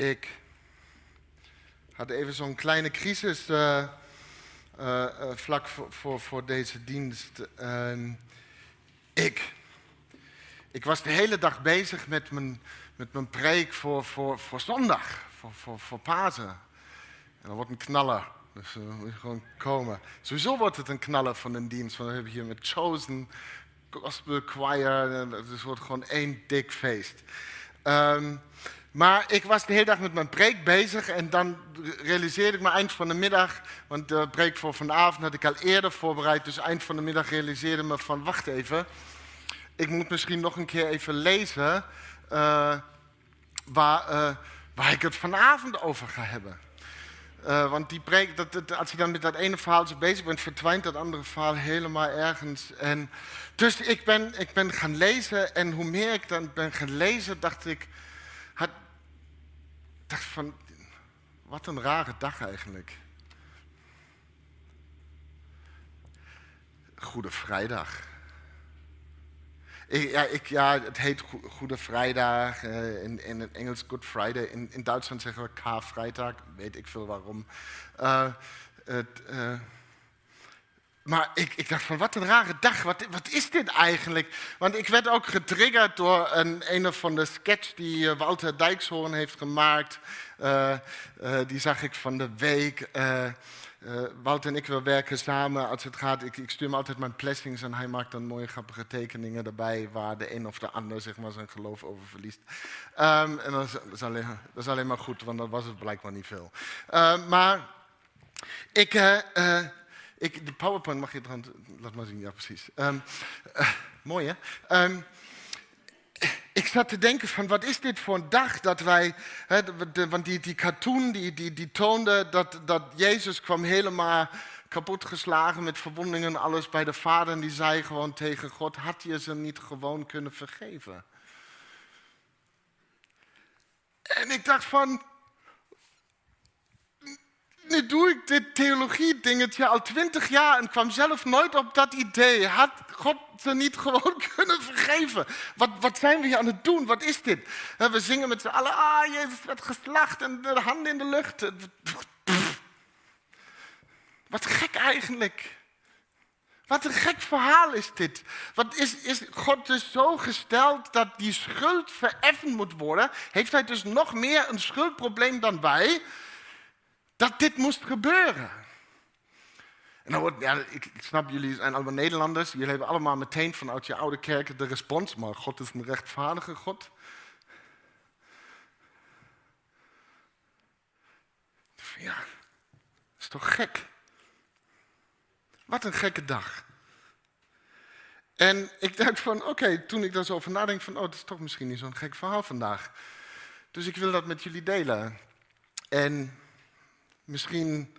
Ik had even zo'n kleine crisis uh, uh, uh, vlak voor, voor, deze dienst. Ik. Ik was de hele dag bezig met mijn, met mijn preek voor, voor, voor zondag, voor, voor, voor Pasen. En dat wordt een knaller. Dus uh, moet gewoon komen. Sowieso wordt het een knaller van een dienst. Want we hebben hier met Chosen, Gospel Choir. Het wordt gewoon één dik feest. Um, maar ik was de hele dag met mijn preek bezig en dan realiseerde ik me eind van de middag, want de preek voor vanavond had ik al eerder voorbereid, dus eind van de middag realiseerde me van wacht even, ik moet misschien nog een keer even lezen uh, waar, uh, waar ik het vanavond over ga hebben. Uh, want die preek, dat, als je dan met dat ene verhaal zo bezig bent, verdwijnt dat andere verhaal helemaal ergens. En dus ik ben, ik ben gaan lezen en hoe meer ik dan ben gaan lezen, dacht ik, dacht van, wat een rare dag eigenlijk. Goede Vrijdag. Ja, ik, ja, het heet Goede Vrijdag, uh, in, in het Engels Good Friday. In, in Duitsland zeggen we K-Vrijdag, weet ik veel waarom. Het, uh, maar ik, ik, dacht van, wat een rare dag, wat, wat, is dit eigenlijk? Want ik werd ook getriggerd door een, een van de sketch die Walter Dijkshoorn heeft gemaakt. Uh, uh, die zag ik van de week. Uh, Walter en ik we werken samen als het gaat. Ik, ik, stuur hem altijd mijn plessings en hij maakt dan mooie grappige tekeningen erbij waar de een of de ander zeg maar, zijn geloof over verliest. Um, en dat, is alleen, dat is, alleen, maar goed, want dat was het blijkbaar niet veel. maar ik ik, de PowerPoint mag je dan, laat maar zien, ja precies. Um, mooi hè? Um, ik zat te denken van wat is dit voor een dag dat wij, hè, want die, die cartoon die, die, die toonde dat, dat Jezus kwam helemaal kapotgeslagen met verwondingen en alles bij de vader en die zei gewoon tegen God, had je ze niet gewoon kunnen vergeven? En ik dacht van, doe ik dit theologie-dingetje al twintig jaar en kwam zelf nooit op dat idee. Had God ze niet gewoon kunnen vergeven? Wat, wat zijn we hier aan het doen? Wat is dit? We zingen met z'n allen, ah, Jezus werd geslacht en de handen in de lucht. Wat gek eigenlijk. Wat een gek verhaal is dit. Wat is, is God dus zo gesteld dat die schuld vereffend moet worden? Heeft hij dus nog meer een schuldprobleem dan wij? Dat dit moest gebeuren. En dan wordt, ja, ik, snap, jullie zijn allemaal Nederlanders. Jullie hebben allemaal meteen vanuit je oude kerk de respons. Maar God is een rechtvaardige God. Ja, dat is toch gek? Wat een gekke dag. En ik dacht van, oké, toen ik daar zo over nadenk, van, oh, het is toch misschien niet zo'n gek verhaal vandaag. Dus ik wil dat met jullie delen. En Misschien,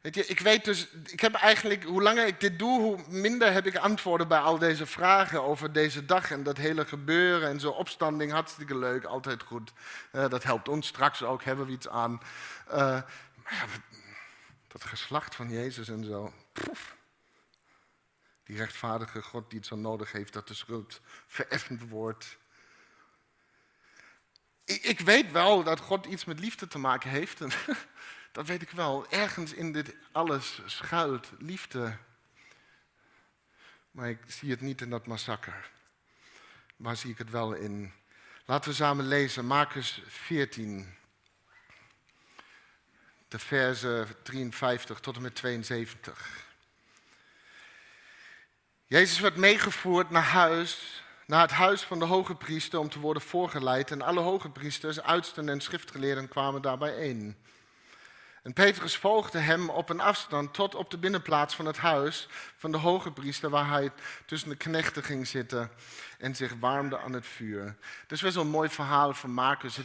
weet je, ik weet dus, ik heb eigenlijk, hoe langer ik dit doe, hoe minder heb ik antwoorden bij al deze vragen over deze dag en dat hele gebeuren en zo opstanding, hartstikke leuk, altijd goed. Uh, dat helpt ons straks ook, hebben we iets aan. Uh, maar ja, dat geslacht van Jezus en zo. Die rechtvaardige God die het zo nodig heeft dat de schuld vereffend wordt. Ik, ik weet wel dat God iets met liefde te maken heeft. Dat weet ik wel. Ergens in dit alles schuilt liefde. Maar ik zie het niet in dat massacre. Waar zie ik het wel in? Laten we samen lezen, Marcus 14. De versen 53 tot en met 72. Jezus werd meegevoerd naar huis, naar het huis van de hoge priester om te worden voorgeleid. En alle hoge priesters, oudsten en schriftgeleerden kwamen daarbij in. En Petrus volgde hem op een afstand tot op de binnenplaats van het huis van de hoge priester, waar hij tussen de knechten ging zitten en zich warmde aan het vuur. Het is wel zo'n mooi verhaal van Marcus,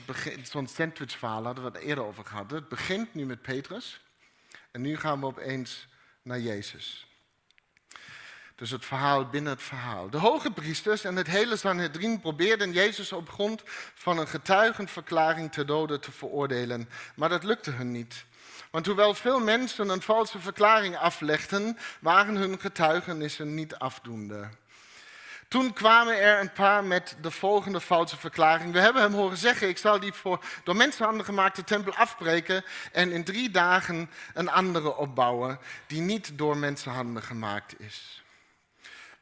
zo'n sandwichverhaal, hadden we het eerder over gehad. Het begint nu met Petrus en nu gaan we opeens naar Jezus. Dus het verhaal binnen het verhaal. De hoge priesters en het hele Sanhedrin probeerden Jezus op grond van een getuigenverklaring te doden te veroordelen, maar dat lukte hun niet. Want hoewel veel mensen een valse verklaring aflegden, waren hun getuigenissen niet afdoende. Toen kwamen er een paar met de volgende foute verklaring. We hebben hem horen zeggen, ik zal die voor door mensenhanden gemaakte tempel afbreken en in drie dagen een andere opbouwen die niet door mensenhanden gemaakt is.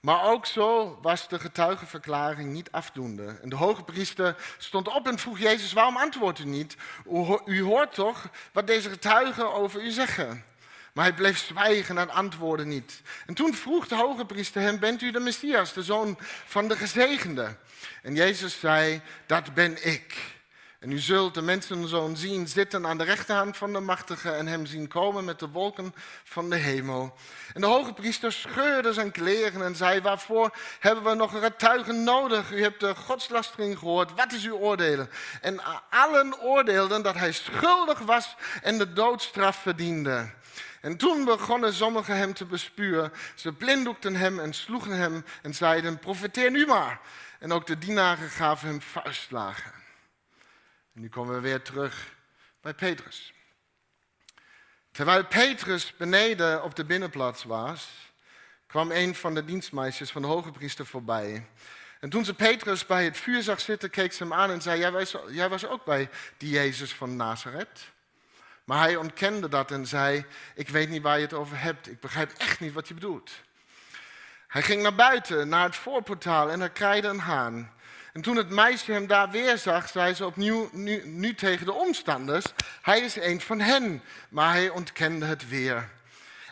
Maar ook zo was de getuigenverklaring niet afdoende. En de hoge priester stond op en vroeg Jezus, waarom antwoordt u niet? U hoort toch wat deze getuigen over u zeggen? Maar hij bleef zwijgen en antwoordde niet. En toen vroeg de hoge priester hem, bent u de Messias, de zoon van de gezegende? En Jezus zei, dat ben ik. En u zult de mensenzoon zien zitten aan de rechterhand van de machtige en hem zien komen met de wolken van de hemel. En de hoge priester scheurde zijn kleren en zei, waarvoor hebben we nog getuigen nodig? U hebt de godslastering gehoord, wat is uw oordelen? En allen oordeelden dat hij schuldig was en de doodstraf verdiende. En toen begonnen sommigen hem te bespuren. Ze blinddoekten hem en sloegen hem en zeiden, profeteer nu maar. En ook de dienaren gaven hem vuistslagen. En nu komen we weer terug bij Petrus. Terwijl Petrus beneden op de binnenplaats was, kwam een van de dienstmeisjes van de hoge priester voorbij. En toen ze Petrus bij het vuur zag zitten, keek ze hem aan en zei: Jij was, was ook bij die Jezus van Nazareth. Maar hij ontkende dat en zei: Ik weet niet waar je het over hebt. Ik begrijp echt niet wat je bedoelt. Hij ging naar buiten, naar het voorportaal en er kraaide een haan. En toen het meisje hem daar weer zag, zei ze opnieuw nu, nu tegen de omstanders: Hij is een van hen. Maar hij ontkende het weer.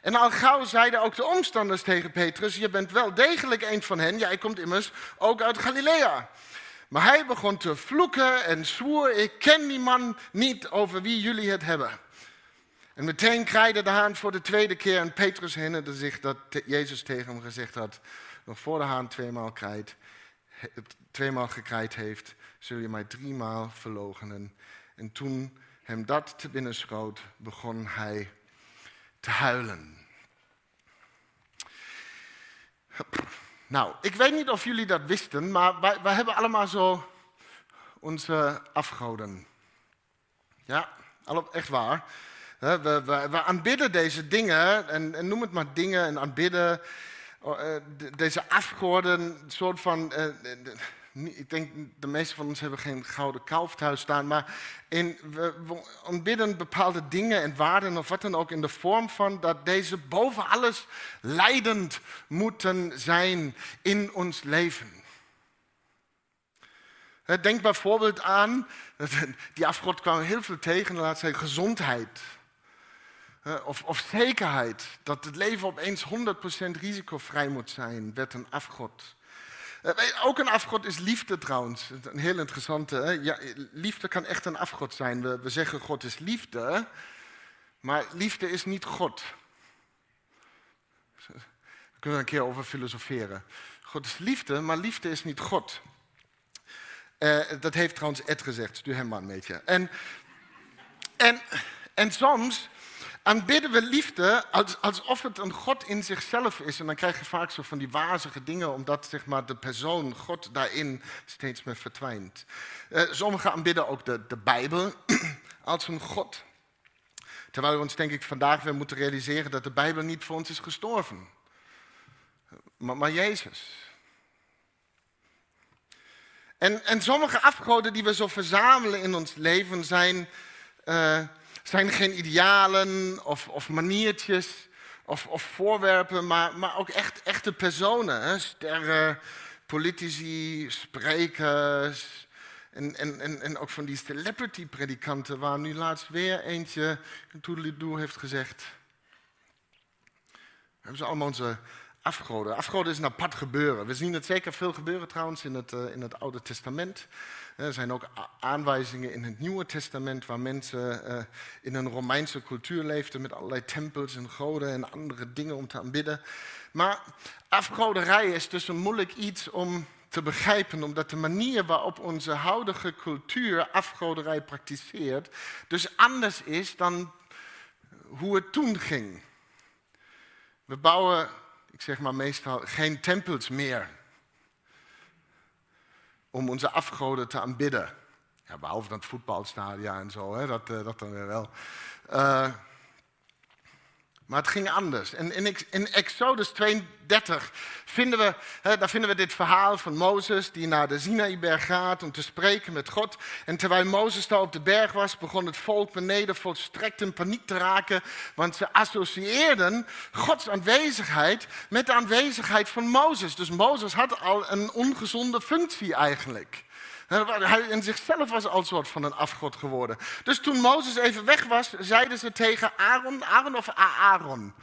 En al gauw zeiden ook de omstanders tegen Petrus: Je bent wel degelijk een van hen. Jij komt immers ook uit Galilea. Maar hij begon te vloeken en zwoer: Ik ken die man niet over wie jullie het hebben. En meteen kraaide de haan voor de tweede keer. En Petrus herinnerde zich dat Jezus tegen hem gezegd had: Nog voor de haan tweemaal krijt, tweemaal gekraaid heeft, zul je mij driemaal verloochenen. En toen hem dat te binnen schoot, begon hij te huilen. Nou, ik weet niet of jullie dat wisten, maar wij, hebben allemaal zo onze afgoden. Ja, echt waar. We, we, aanbidden deze dingen, en, en, noem het maar dingen, en aanbidden deze afgoden, soort van. Uh, ik denk de meeste van ons hebben geen gouden kalf thuis staan, maar in, we, ontbidden bepaalde dingen en waarden of wat dan ook in de vorm van dat deze boven alles leidend moeten zijn in ons leven. Denk bijvoorbeeld aan, die afgod kwam heel veel tegen, laat zeggen gezondheid. Of, of zekerheid, dat het leven opeens 100% risicovrij moet zijn, werd een afgod. Eh, ook een afgod is liefde trouwens. Een heel interessante. Hè? Ja, liefde kan echt een afgod zijn. We, we zeggen God is liefde, maar liefde is niet God. Kunnen we een keer over filosoferen. God is liefde, maar liefde is niet God. Uh, dat heeft trouwens Ed gezegd, stuur hem maar een beetje. En, en, en soms Aanbidden we liefde alsof het een God in zichzelf is. En dan krijg je vaak zo van die wazige dingen, omdat zeg maar, de persoon, God, daarin steeds meer verdwijnt. Uh, sommigen aanbidden ook de, de Bijbel als een God. Terwijl we ons denk ik vandaag weer moeten realiseren dat de Bijbel niet voor ons is gestorven. Maar, maar Jezus. En, en sommige afgoden die we zo verzamelen in ons leven zijn... Uh, zijn geen idealen of, of maniertjes of, of voorwerpen, maar, maar ook echt, echte personen. Hè? Sterren, politici, sprekers. En, en, en, en ook van die celebrity-predikanten, waar nu laatst weer eentje Toedelidoe heeft gezegd. Hebben ze allemaal onze afgoden. Afgoden is een apart gebeuren. We zien het zeker veel gebeuren trouwens in het, uh, in het Oude Testament. Er zijn ook aanwijzingen in het Nieuwe Testament waar mensen uh, in een Romeinse cultuur leefden met allerlei tempels en goden en andere dingen om te aanbidden. Maar afgoderij is dus een moeilijk iets om te begrijpen, omdat de manier waarop onze huidige cultuur afgoderij praktiseert, dus anders is dan hoe het toen ging. We bouwen ik zeg maar meestal, geen tempels meer. Om onze afgoden te aanbidden. Ja, behalve dat voetbalstadion en zo, hè, dat, uh, dat dan weer wel. Maar het ging anders. En in, in Exodus 32 vinden we, hè, daar vinden we dit verhaal van Mozes die naar de Sinaïberg gaat om te spreken met God. En terwijl Mozes daar op de berg was, begon het volk beneden volstrekt in paniek te raken. Want ze associeerden Gods aanwezigheid met de aanwezigheid van Mozes. Dus Mozes had al een ongezonde functie eigenlijk. Hij in zichzelf was al een soort van een afgod geworden. Dus toen Mozes even weg was, zeiden ze tegen Aaron, Aaron of Aaron?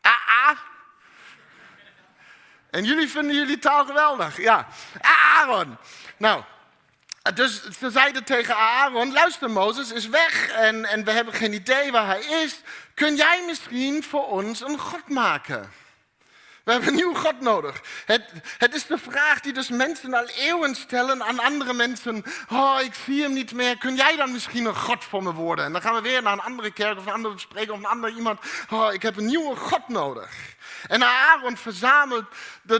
Aa. En jullie vinden jullie taal geweldig, ja. Aaron. Nou, dus ze zeiden tegen Aaron, luister Mozes is weg en, en we hebben geen idee waar hij is. Kun jij misschien voor ons een God maken? We hebben een nieuw God nodig. Het, het, is de vraag die dus mensen al eeuwen stellen aan andere mensen. Oh, ik zie hem niet meer. Kun jij dan misschien een God voor me worden? En dan gaan we weer naar een andere kerk of een andere spreker of een ander iemand. Oh, ik heb een nieuwe God nodig. En Aaron verzamelde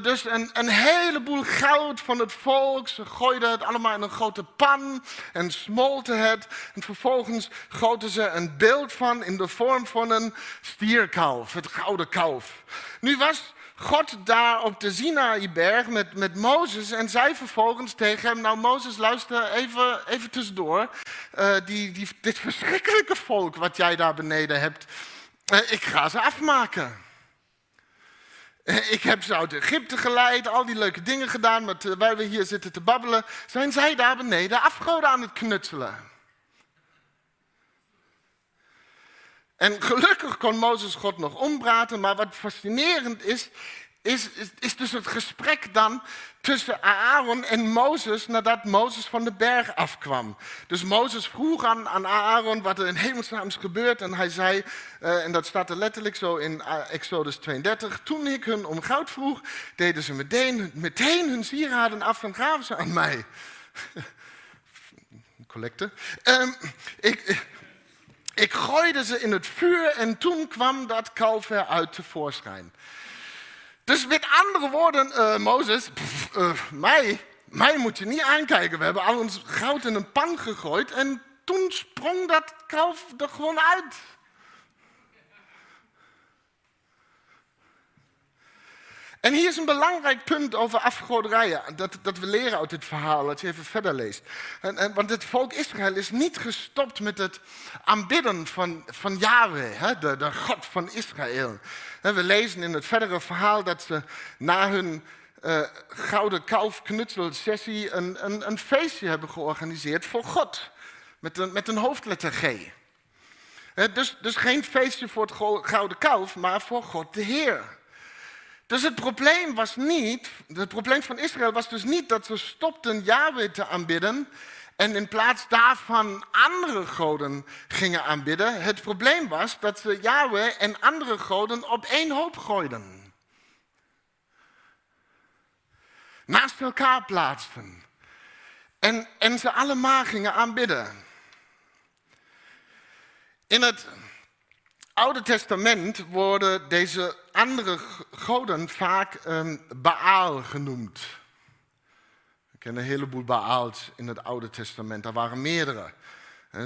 dus een, een heleboel goud van het volk. Ze gooiden het allemaal in een grote pan en smolten het. En vervolgens goten ze een beeld van in de vorm van een stierkalf, het gouden kalf. Nu was God daar op de Sinaïberg met, met Mozes. En zei vervolgens tegen hem, nou Mozes luister even, even tussendoor, uh, die, die, dit verschrikkelijke volk wat jij daar beneden hebt, uh, ik ga ze afmaken. Uh, ik heb ze uit Egypte geleid, al die leuke dingen gedaan, maar terwijl we hier zitten te babbelen, zijn zij daar beneden afgoden aan het knutselen. En gelukkig kon Mozes God nog ompraten, maar wat fascinerend is, is, dus het gesprek dan tussen Aaron en Mozes nadat Mozes van de berg afkwam. Dus Mozes vroeg aan, Aaron wat er in hemelsnaam is gebeurd en hij zei, uh, en dat staat er letterlijk zo in Exodus 32, toen ik hun om goud vroeg, deden ze meteen, meteen hun sieraden af en gaven ze aan mij. Collecte. Um, ik, ik gooide ze in het vuur en toen kwam dat kalf eruit tevoorschijn. Dus met andere woorden, uh, Mozes, uh, mij, mij moet je niet aankijken. We hebben al ons goud in een pan gegooid en toen sprong dat kalf er gewoon uit. En hier is een belangrijk punt over afgoderijen, dat, dat we leren uit dit verhaal, als je even verder leest. En, want het volk Israël is niet gestopt met het aanbidden van, van Yahweh, hè, de, God van Israël. we lezen in het verdere verhaal dat ze na hun uh, gouden kalf sessie een, een, een, feestje hebben georganiseerd voor God, met een, met een hoofdletter G. dus, dus geen feestje voor het gouden kalf, maar voor God de Heer. Dus het probleem was niet, het probleem van Israël was dus niet dat ze stopten Yahweh te aanbidden en in plaats daarvan andere goden gingen aanbidden. Het probleem was dat ze Yahweh en andere goden op één hoop gooiden. Naast elkaar plaatsten. En, en ze allemaal gingen aanbidden. In het Oude Testament worden deze andere goden vaak um, Baal genoemd. We kennen een heleboel Baals in het Oude Testament. Er waren meerdere.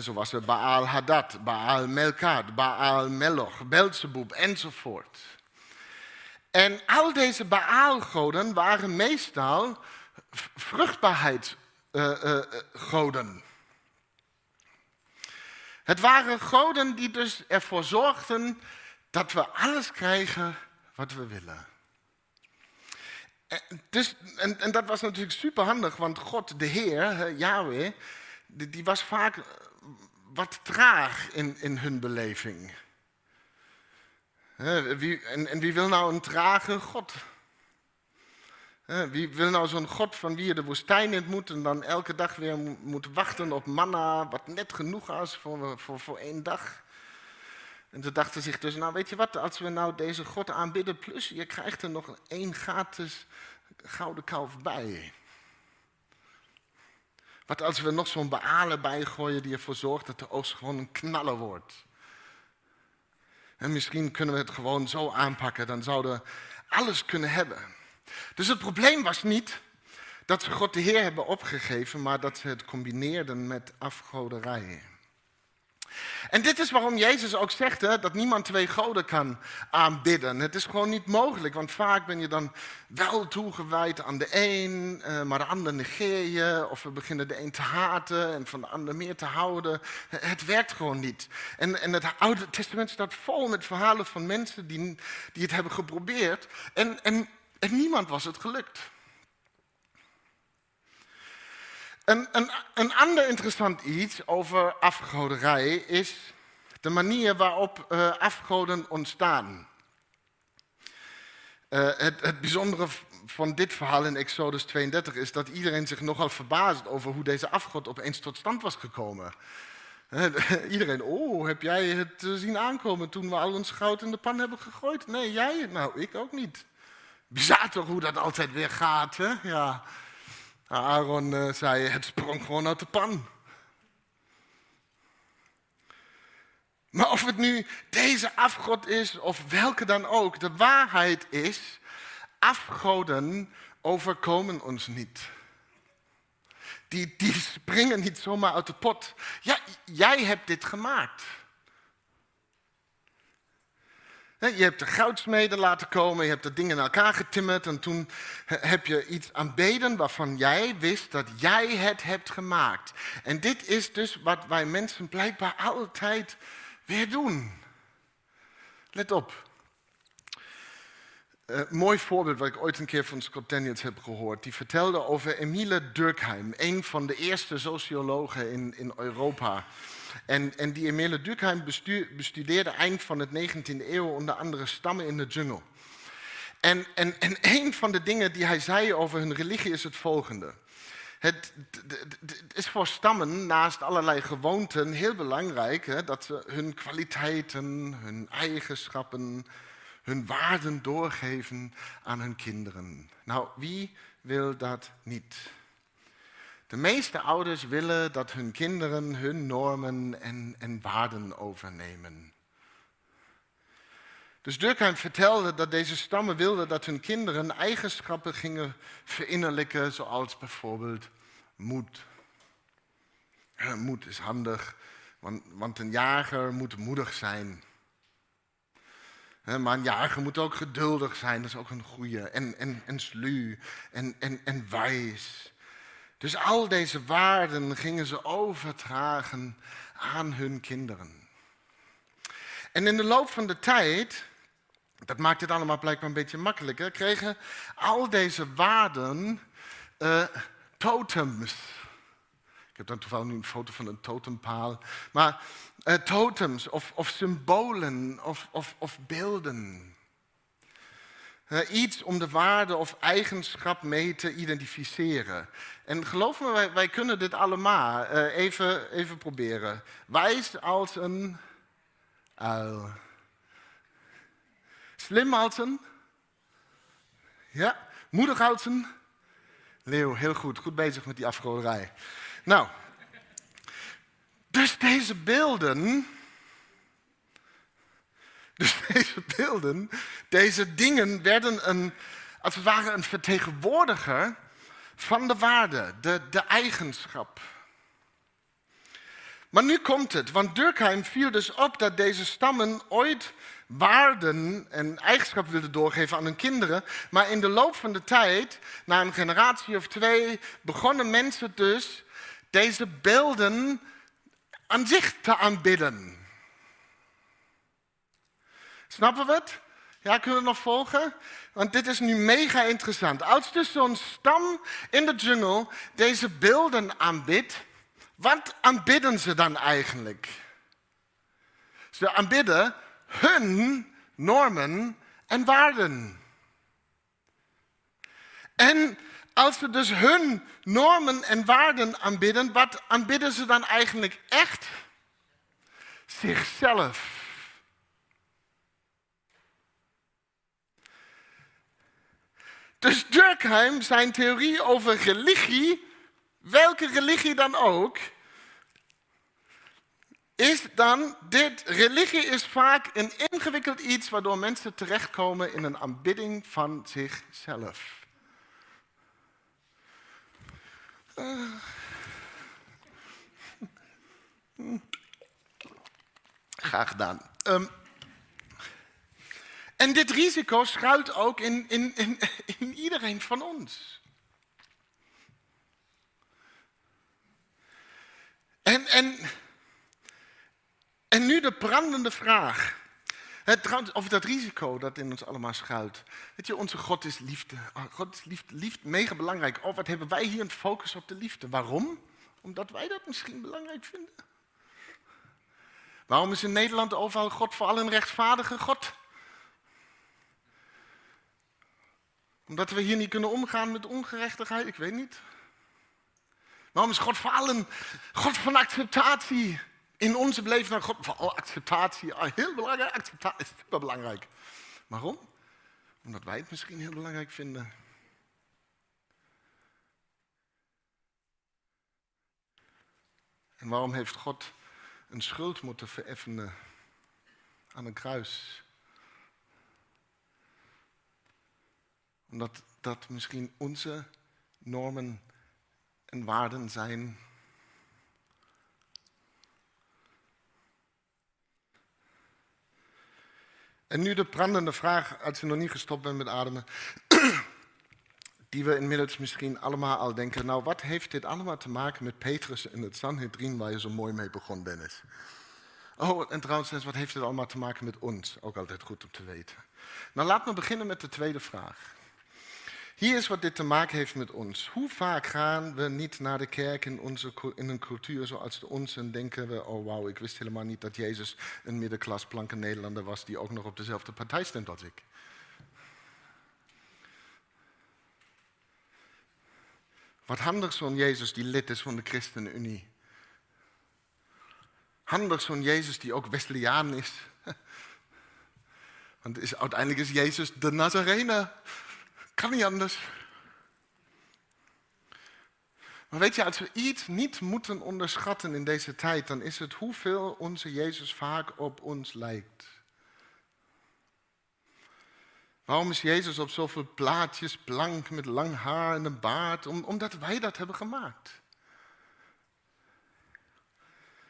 Zo was er Baal Hadad, Baal Melkad, Baal Meloch, Belzebub enzovoort. En al deze Baalgoden waren meestal vruchtbaarheidsgoden. Uh, uh, het waren goden die dus ervoor zorgden dat we alles krijgen wat we willen. En, dus, en, en dat was natuurlijk superhandig, want God, de Heer, Yahweh, die, was vaak wat traag in, in hun beleving. Wie, en, wie wil nou een trage God? Wie wil nou zo'n God van wie je de woestijn in moet en dan elke dag weer moet wachten op manna, wat net genoeg was voor, voor, voor één dag? En ze dachten zich dus, nou weet je wat, als we nou deze God aanbidden, plus je krijgt er nog één gratis gouden kalf bij. Wat als we nog zo'n bealen bijgooien die ervoor zorgt dat de oogst gewoon een knaller wordt. En misschien kunnen we het gewoon zo aanpakken, dan zouden we alles kunnen hebben. Dus het probleem was niet dat ze God de Heer hebben opgegeven, maar dat ze het combineerden met afgoderij. En dit is waarom Jezus ook zegt hè, dat niemand twee goden kan aanbidden. Het is gewoon niet mogelijk, want vaak ben je dan wel toegewijd aan de een, eh, maar de ander negeer je. Of we beginnen de een te haten en van de ander meer te houden. Het werkt gewoon niet. En, en het Oude Testament staat vol met verhalen van mensen die, die het hebben geprobeerd. En, en, en niemand was het gelukt. Een, een, een ander interessant iets over afgoderij is de manier waarop uh, afgoden ontstaan. Uh, het, het bijzondere van dit verhaal in Exodus 32 is dat iedereen zich nogal verbaast over hoe deze afgod opeens tot stand was gekomen. Iedereen, oh, heb jij het eh, zien aankomen toen we al ons goud in de pan hebben gegooid? Nee, jij? Nou, ik ook niet. Bizar toch hoe dat altijd weer gaat, hè? Ja. Aaron uh, zei, het sprong gewoon uit de pan. Maar of het nu deze afgod is of welke dan ook, de waarheid is, afgoden overkomen ons niet. Die, die springen niet zomaar uit de pot. Ja, jij hebt dit gemaakt. Je hebt de goudsmeden laten komen, je hebt de dingen in elkaar getimmerd en toen heb je iets aanbeden waarvan jij wist dat jij het hebt gemaakt. En dit is dus wat wij mensen blijkbaar altijd weer doen. Let op. Uh, mooi voorbeeld wat ik ooit een keer van Scott Daniels heb gehoord. Die vertelde over Emile Durkheim, een van de eerste sociologen in, in Europa. En, en die Emile Durkheim bestudeerde eind van het 19e eeuw onder andere stammen in de jungle. En, en, en een van de dingen die hij zei over hun religie is het volgende. Het, is voor stammen naast allerlei gewoonten heel belangrijk hè, dat ze hun kwaliteiten, hun eigenschappen, hun waarden doorgeven aan hun kinderen. Nou, wie wil dat niet? De meeste ouders willen dat hun kinderen hun normen en, en waarden overnemen. Dus Durkheim vertelde dat deze stammen wilden dat hun kinderen eigenschappen gingen verinnerlijken, zoals bijvoorbeeld moed. Moed is handig, want, want een jager moet moedig zijn. Maar een jager moet ook geduldig zijn, dat is ook een goede. En, en, en sluw en, en, en wijs. Dus al deze waarden gingen ze overdragen aan hun kinderen. En in de loop van de tijd, dat maakt het allemaal blijkbaar een beetje makkelijker, kregen al deze waarden uh, totems. Ik heb dan toevallig nu een foto van een totempaal. Maar uh, totems of, of symbolen of, of, of beelden. Iets om de waarde of eigenschap mee te identificeren. En geloof me, wij, wij kunnen dit allemaal. Uh, even, even proberen. Wijs als een uil. Slim als een. Ja, moedig als een. Leeuw, heel goed. Goed bezig met die afgoderij. Nou, dus deze beelden, dus deze beelden, deze dingen werden een, als het ware een vertegenwoordiger van de waarde, de, de eigenschap. Maar nu komt het, want Durkheim viel dus op dat deze stammen ooit waarden en eigenschappen wilden doorgeven aan hun kinderen. Maar in de loop van de tijd, na een generatie of twee, begonnen mensen dus deze beelden aan zich te aanbidden. Snappen we het? Ja, kunnen we nog volgen? Want dit is nu mega interessant. Als dus zo'n stam in de jungle deze beelden aanbidt, wat aanbidden ze dan eigenlijk? Ze aanbidden hun normen en waarden. En als ze dus hun normen en waarden aanbidden, wat aanbidden ze dan eigenlijk echt? Zichzelf. Dus Durkheim, zijn theorie over religie, welke religie dan ook, is dan dit. Religie is vaak een ingewikkeld iets waardoor mensen terechtkomen in een aanbidding van zichzelf. Graag gedaan. Ehm, en dit risico schuilt ook in, in, in, in iedereen van ons. En, en, en nu de brandende vraag. Het, of dat risico dat in ons allemaal schuilt. Weet je, onze God is liefde. Ah, God is liefde, liefde mega belangrijk. Oh, wat hebben wij hier een focus op de liefde? Waarom? Omdat wij dat misschien belangrijk vinden. Waarom is in Nederland overal God vooral een rechtvaardige God? Omdat we hier niet kunnen omgaan met ongerechtigheid? Ik weet niet. Waarom is God vooral een God van acceptatie? In onze naar God, van acceptatie, ah, heel belangrijk, acceptatie is super belangrijk. Waarom? Omdat wij het misschien heel belangrijk vinden. En waarom heeft God een schuld moeten vereffenen aan een kruis? Omdat dat misschien onze normen en waarden zijn. En nu de brandende vraag, als je nog niet gestopt bent met ademen, die we inmiddels misschien allemaal al denken, nou wat heeft dit allemaal te maken met Petrus en het Sanhedrin waar je zo mooi mee begon, Dennis? Oh, en trouwens, wat heeft dit allemaal te maken met ons? Ook altijd goed om te weten. Nou, laat me beginnen met de tweede vraag. Hier is wat dit te maken heeft met ons. Hoe vaak gaan we niet naar de kerk in, onze, in een cultuur zoals de onze en denken we, oh wauw, ik wist helemaal niet dat Jezus een middenklas planken Nederlander was die ook nog op dezelfde partij stemt als ik. Wat handig zo'n Jezus die lid is van de ChristenUnie. Handig zo'n Jezus die ook Wesleyaan is. Want uiteindelijk is Jezus de Nazarener. Kan niet anders. Maar weet je, als we iets niet moeten onderschatten in deze tijd, dan is het hoeveel onze Jezus vaak op ons lijkt. Waarom is Jezus op zoveel plaatjes blank met lang haar en een baard? omdat wij dat hebben gemaakt.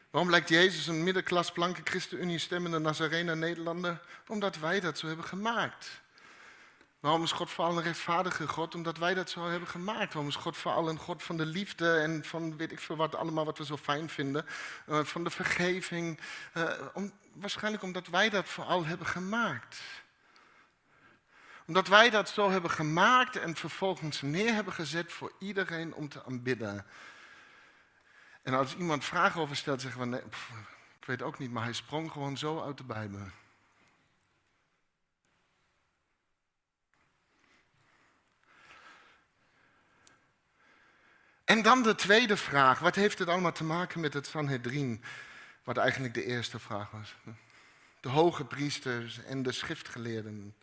Waarom lijkt Jezus een middenklas blanke ChristenUnie stemmende Nazarener Nederlander? Omdat wij dat zo hebben gemaakt. Waarom is God vooral een rechtvaardige God? Omdat wij dat zo hebben gemaakt. Waarom is God vooral een God van de liefde en van weet ik veel wat, allemaal wat we zo fijn vinden. Uh, van de vergeving. Om, waarschijnlijk omdat wij dat vooral hebben gemaakt. Omdat wij dat zo hebben gemaakt en vervolgens neer hebben gezet voor iedereen om te aanbidden. En als iemand vragen over stelt, zeggen we nee, ik weet ook niet, maar hij sprong gewoon zo uit de Bijbel. En dan de tweede vraag. Wat heeft het allemaal te maken met het Sanhedrin? Wat eigenlijk de eerste vraag was. De hoge priesters en de schriftgeleerden.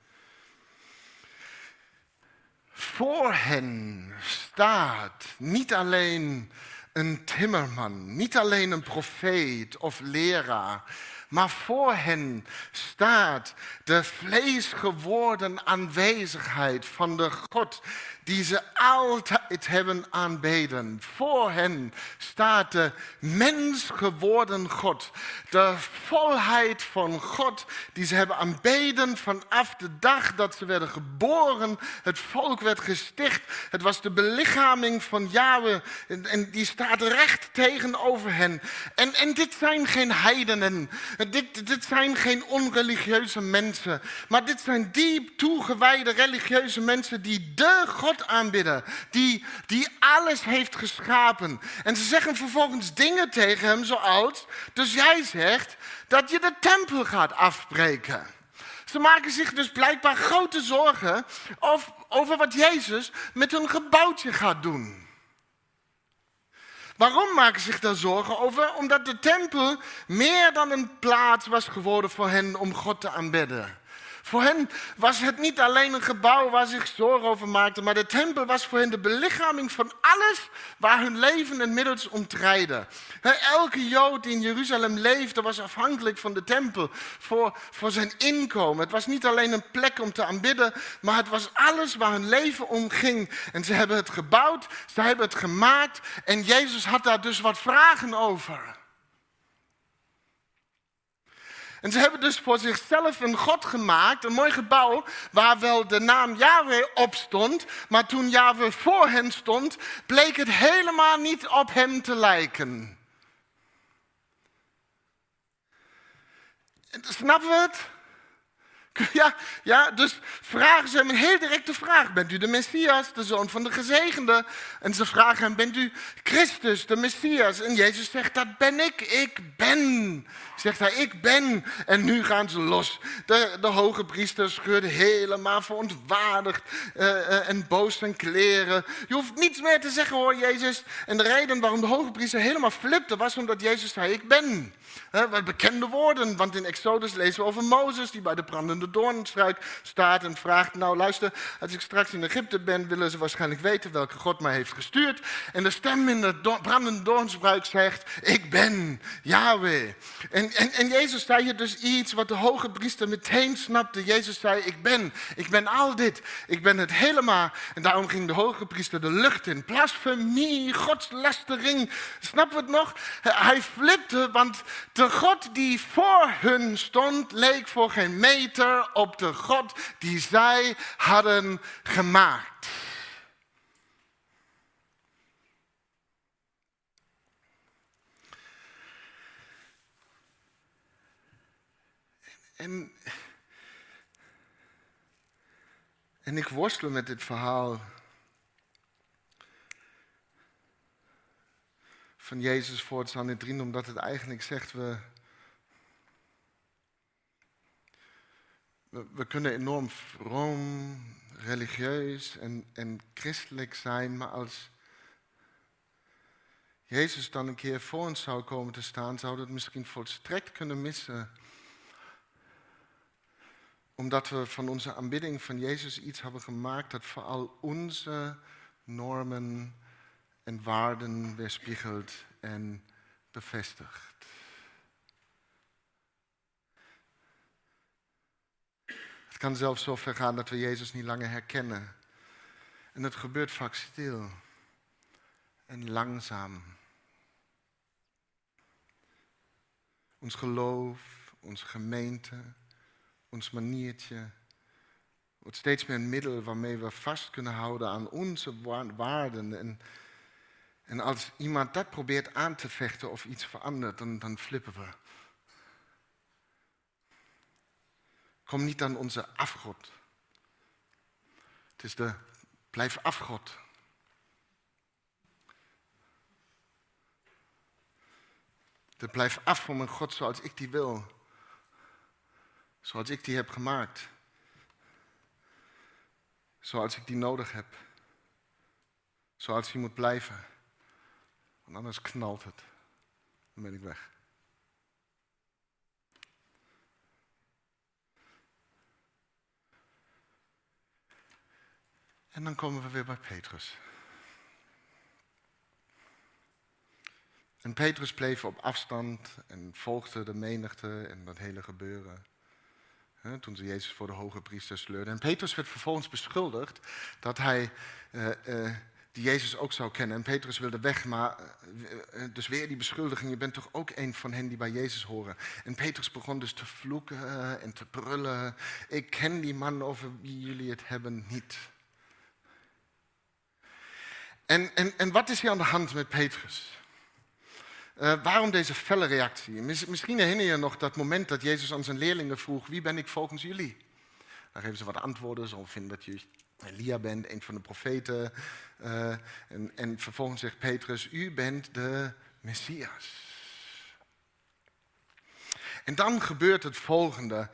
Voor hen staat niet alleen een timmerman, niet alleen een profeet of leraar, maar voor hen staat de vleesgeworden aanwezigheid van de God die ze altijd hebben aanbeden. Voor hen staat de mens geworden God. De volheid van God die ze hebben aanbeden vanaf de dag dat ze werden geboren. Het volk werd gesticht. Het was de belichaming van Yahweh. En die staat recht tegenover hen. En, en dit zijn geen heidenen. Dit, dit zijn geen onreligieuze mensen. Maar dit zijn diep toegewijde religieuze mensen die de God aanbidden, die, die alles heeft geschapen. En ze zeggen vervolgens dingen tegen hem zoals, dus jij zegt dat je de tempel gaat afbreken. Ze maken zich dus blijkbaar grote zorgen over wat Jezus met hun gebouwtje gaat doen. Waarom maken ze zich daar zorgen over? Omdat de tempel meer dan een plaats was geworden voor hen om God te aanbidden. Voor hen was het niet alleen een gebouw waar ze zich zorgen over maakten, maar de tempel was voor hen de belichaming van alles waar hun leven inmiddels om draaide. Elke Jood die in Jeruzalem leefde was afhankelijk van de tempel voor, voor zijn inkomen. Het was niet alleen een plek om te aanbidden, maar het was alles waar hun leven om ging. En ze hebben het gebouwd, ze hebben het gemaakt en Jezus had daar dus wat vragen over. En ze hebben dus voor zichzelf een God gemaakt, een mooi gebouw, waar wel de naam Yahweh op stond. Maar toen Yahweh voor hen stond, bleek het helemaal niet op hem te lijken. Snappen we het? Ja, ja, dus vragen ze hem een heel directe vraag. Bent u de Messias, de zoon van de gezegende? En ze vragen hem, bent u Christus, de Messias? En Jezus zegt, dat ben ik, ik ben. Zegt hij, ik ben. En nu gaan ze los. De, de hoge priester scheurde helemaal verontwaardigd uh, en boos zijn kleren. Je hoeft niets meer te zeggen hoor, Jezus. En de reden waarom de hoge priester helemaal flipte, was omdat Jezus zei, ik ben. Wat bekende woorden, want in Exodus lezen we over Mozes die bij de brandende doornstruik staat en vraagt, nou luister, als ik straks in Egypte ben, willen ze waarschijnlijk weten welke God mij heeft gestuurd. En de stem in de brandende doornstruik zegt, ik ben Yahweh. En, en, en Jezus zei hier dus iets wat de hoge priester meteen snapte. Jezus zei, ik ben, ik ben al dit, ik ben het helemaal. En daarom ging de hoge priester de lucht in. Blasfemie, godslastering, snap we het nog? Hij flipte, want de God die voor hun stond, leek voor geen meter op de God die zij hadden gemaakt. En, en ik worstel met dit verhaal van Jezus voor het Sanhedrin, omdat het eigenlijk zegt we, we, kunnen enorm vroom, religieus en, en christelijk zijn, maar als Jezus dan een keer voor ons zou komen te staan, zou dat misschien volstrekt kunnen missen. Omdat we van onze aanbidding van Jezus iets hebben gemaakt dat vooral onze normen en waarden weerspiegelt en bevestigt. Het kan zelfs zo ver gaan dat we Jezus niet langer herkennen. En het gebeurt vaak stil en langzaam. Ons geloof, onze gemeente, ons maniertje wordt steeds meer een middel waarmee we vast kunnen houden aan onze waarden en en als iemand dat probeert aan te vechten of iets verandert, dan, dan flippen we. Kom niet aan onze afgod. Het is de blijf afgod. De blijf af van mijn God zoals ik die wil. Zoals ik die heb gemaakt. Zoals ik die nodig heb. Zoals die moet blijven. Want anders knalt het. Dan ben ik weg. En dan komen we weer bij Petrus. En Petrus bleef op afstand en volgde de menigte en dat hele gebeuren. toen ze Jezus voor de hoge priester sleurden. En Petrus werd vervolgens beschuldigd dat hij uh, uh, die Jezus ook zou kennen. En Petrus wilde weg, maar eh, eh, dus weer die beschuldiging, je bent toch ook een van hen die bij Jezus horen. En Petrus begon dus te vloeken en te brullen. Ik ken die man over wie jullie het hebben niet. En, en, en wat is hier aan de hand met Petrus? Waarom deze felle reactie? Misschien herinner je nog dat moment dat Jezus aan zijn leerlingen vroeg: Wie ben ik volgens jullie? Dan geven ze wat antwoorden, zo vinden dat je Elia bent, een van de profeten. Uh, en, en vervolgens zegt Petrus, u bent de Messias. En dan gebeurt het volgende,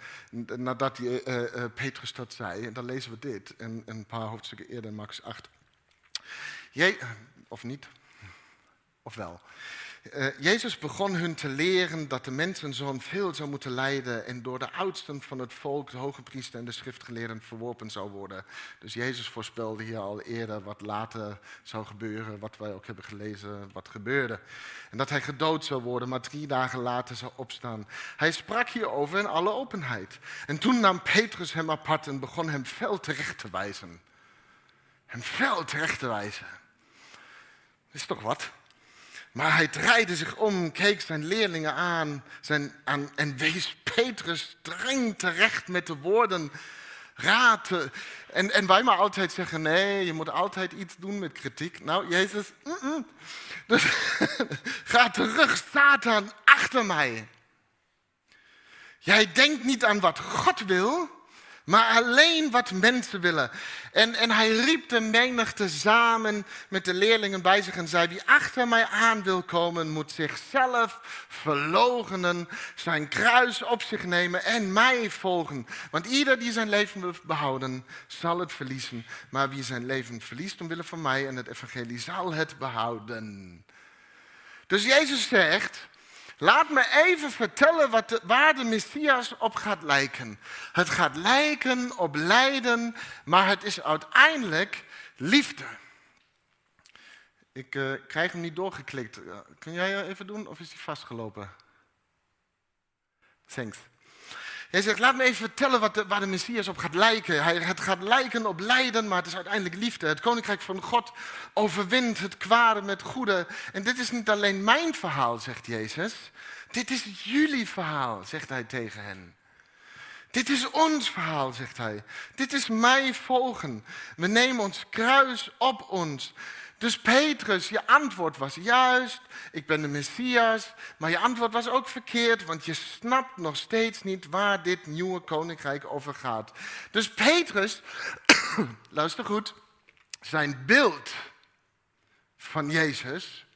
nadat die, uh, uh, Petrus dat zei. En dan lezen we dit, een, een paar hoofdstukken eerder, Max 8. Je, of niet? Of wel? Uh, Jezus begon hun te leren dat de mensenzoon veel zou moeten lijden en door de oudsten van het volk, de hoge priester en de schriftgeleerden verworpen zou worden. Dus Jezus voorspelde hier al eerder wat later zou gebeuren, wat wij ook hebben gelezen, wat gebeurde. En dat hij gedood zou worden, maar drie dagen later zou opstaan. Hij sprak hierover in alle openheid. En toen nam Petrus hem apart en begon hem fel terecht te wijzen. Hem fel terecht te wijzen. Is toch wat? Maar hij draaide zich om, keek zijn leerlingen aan, zijn, aan en wees Petrus streng terecht met de woorden: raad. En, en wij maar altijd zeggen: nee, je moet altijd iets doen met kritiek. Nou, Jezus, mm -mm. ga terug, Satan, achter mij. Jij denkt niet aan wat God wil, maar alleen wat mensen willen. En, en hij riep de menigte samen met de leerlingen bij zich en zei: Wie achter mij aan wil komen, moet zichzelf verloochenen, zijn kruis op zich nemen en mij volgen. Want ieder die zijn leven wil behouden, zal het verliezen. Maar wie zijn leven verliest omwille van mij en het evangelie, zal het behouden. Dus Jezus zegt. Laat me even vertellen wat de, waar de Messias op gaat lijken. Het gaat lijken op lijden, maar het is uiteindelijk liefde. Ik uh, krijg hem niet doorgeklikt. Kun jij even doen of is hij vastgelopen? Thanks. Hij zegt, laat me even vertellen wat de, waar de Messias op gaat lijken. Hij, het gaat lijken op lijden, maar het is uiteindelijk liefde. Het koninkrijk van God overwint het kwade met goede. En dit is niet alleen mijn verhaal, zegt Jezus. Dit is jullie verhaal, zegt hij tegen hen. Dit is ons verhaal, zegt hij. Dit is mij volgen. We nemen ons kruis op ons. Dus Petrus, je antwoord was juist, ik ben de Messias, maar je antwoord was ook verkeerd, want je snapt nog steeds niet waar dit nieuwe koninkrijk over gaat. Dus Petrus, luister goed, zijn beeld van Jezus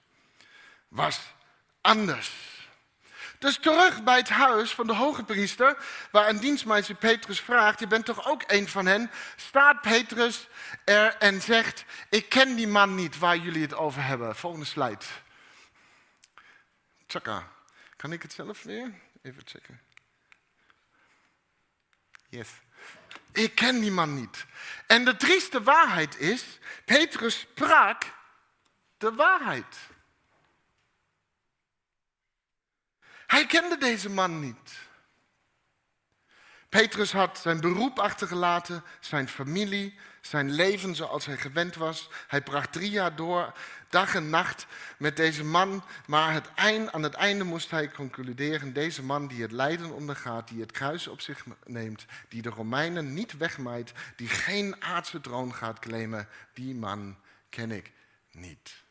was anders. Dus terug bij het huis van de hoge priester, waar een dienstmeisje Petrus vraagt, je bent toch ook een van hen, staat Petrus er en zegt, ik ken die man niet waar jullie het over hebben. Volgende slide. Tjaka. Kan ik het zelf weer? Even checken. Yes. Ik ken die man niet. En de trieste waarheid is, Petrus sprak de waarheid. Hij kende deze man niet. Petrus had zijn beroep achtergelaten, zijn familie, zijn leven zoals hij gewend was. Hij bracht drie jaar door, dag en nacht met deze man. Maar het eind, aan het einde moest hij concluderen, deze man die het lijden ondergaat, die het kruis op zich neemt, die de Romeinen niet wegmaait, die geen aardse troon gaat claimen, die man ken ik niet.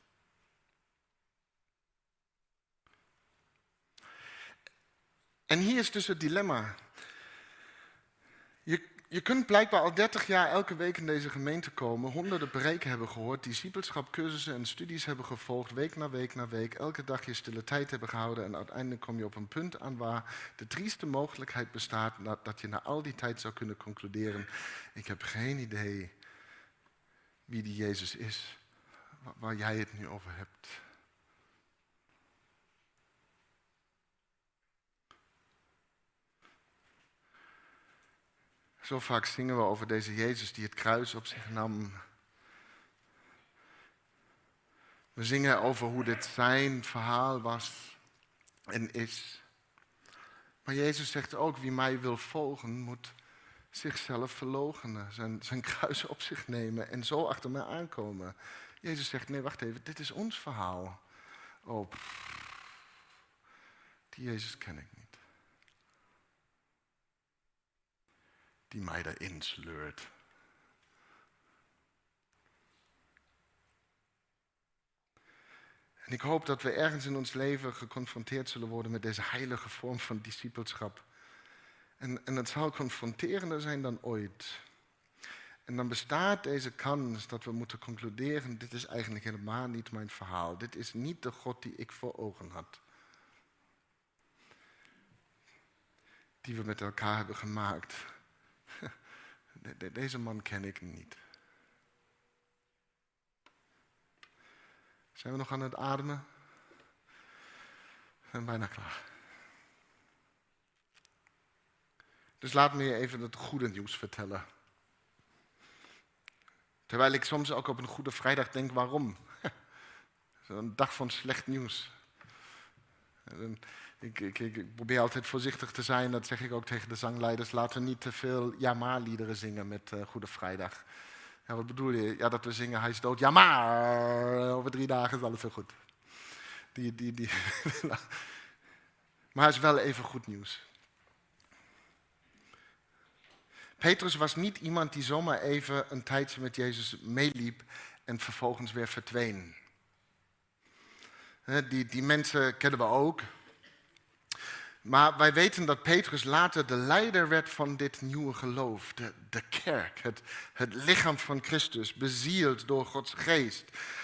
En hier is dus het dilemma. Je, je kunt blijkbaar al 30 jaar elke week in deze gemeente komen, honderden preken hebben gehoord, discipelschap, cursussen en studies hebben gevolgd, week na week na week, elke dag je stille tijd hebben gehouden en uiteindelijk kom je op een punt aan waar de trieste mogelijkheid bestaat dat je na al die tijd zou kunnen concluderen, ik heb geen idee wie die Jezus is, waar jij het nu over hebt. Zo vaak zingen we over deze Jezus die het kruis op zich nam. We zingen over hoe dit zijn verhaal was en is. Maar Jezus zegt ook, wie mij wil volgen, moet zichzelf verloochenen, zijn, zijn kruis op zich nemen en zo achter mij aankomen. Jezus zegt, nee, wacht even, dit is ons verhaal. Oh, die Jezus ken ik die mij daarin sleurt. En ik hoop dat we ergens in ons leven geconfronteerd zullen worden met deze heilige vorm van discipelschap. En, en het zal confronterender zijn dan ooit. En dan bestaat deze kans dat we moeten concluderen, dit is eigenlijk helemaal niet mijn verhaal. Dit is niet de God die ik voor ogen had. Die we met elkaar hebben gemaakt deze man ken ik niet. Zijn we nog aan het ademen? We zijn bijna klaar. Dus laat me je even het goede nieuws vertellen. Terwijl ik soms ook op een goede vrijdag denk, waarom? Een dag van slecht nieuws. Ik, ik, probeer altijd voorzichtig te zijn, dat zeg ik ook tegen de zangleiders. Laten we niet te veel ja-maar-liederen zingen met uh, Goede Vrijdag. Ja, wat bedoel je? Ja, dat we zingen Hij is dood. Ja, maar over drie dagen is alles weer goed. Die, die, die. maar het is wel even goed nieuws. Petrus was niet iemand die zomaar even een tijdje met Jezus meeliep en vervolgens weer verdween. Die, die mensen kennen we ook. Maar wij weten dat Petrus later de leider werd van dit nieuwe geloof. De, de kerk, het, het lichaam van Christus, bezield door Gods geest.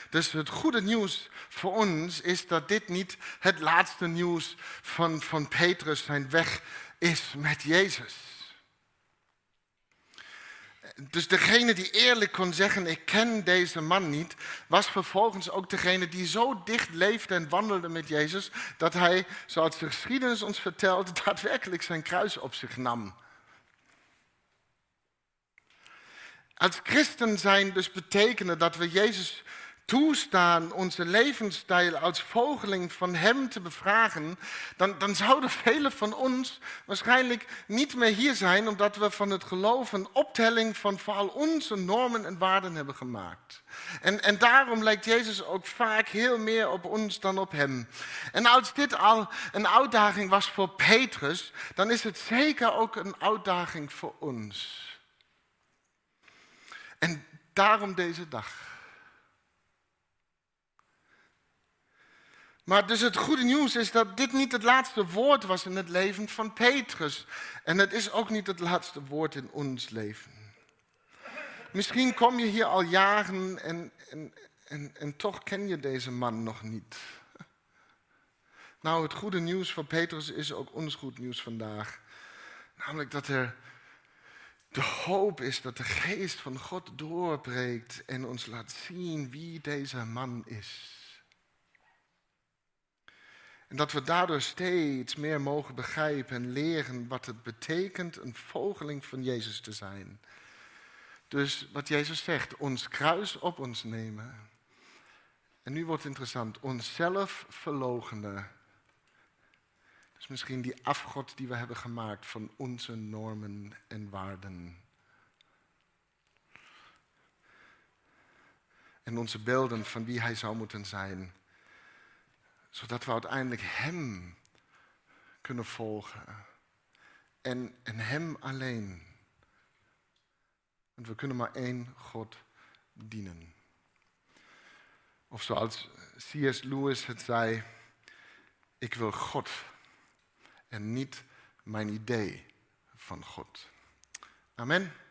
Dus het goede nieuws voor ons is dat dit niet het laatste nieuws van, van Petrus zijn weg is met Jezus. Dus degene die eerlijk kon zeggen, ik ken deze man niet, was vervolgens ook degene die zo dicht leefde en wandelde met Jezus, dat hij, zoals de geschiedenis ons vertelt, daadwerkelijk zijn kruis op zich nam. Als christen zijn dus betekenen dat we Jezus toestaan onze levensstijl als volgeling van Hem te bevragen, dan, dan zouden velen van ons waarschijnlijk niet meer hier zijn, omdat we van het geloof een optelling van vooral onze normen en waarden hebben gemaakt. En, en daarom lijkt Jezus ook vaak heel meer op ons dan op Hem. En als dit al een uitdaging was voor Petrus, dan is het zeker ook een uitdaging voor ons. En daarom deze dag. Maar dus het goede nieuws is dat dit niet het laatste woord was in het leven van Petrus. En het is ook niet het laatste woord in ons leven. Misschien kom je hier al jaren en, en, en, en toch ken je deze man nog niet. Nou, het goede nieuws van Petrus is ook ons goed nieuws vandaag. Namelijk dat er de hoop is dat de geest van God doorbreekt en ons laat zien wie deze man is. En dat we daardoor steeds meer mogen begrijpen en leren wat het betekent een volgeling van Jezus te zijn. Dus wat Jezus zegt, ons kruis op ons nemen. En nu wordt het interessant, onszelf verlogenen. Dus misschien die afgod die we hebben gemaakt van onze normen en waarden. En onze beelden van wie hij zou moeten zijn zodat we uiteindelijk Hem kunnen volgen. En, Hem alleen. Want we kunnen maar één God dienen. Of zoals C.S. Lewis het zei, ik wil God en niet mijn idee van God. Amen.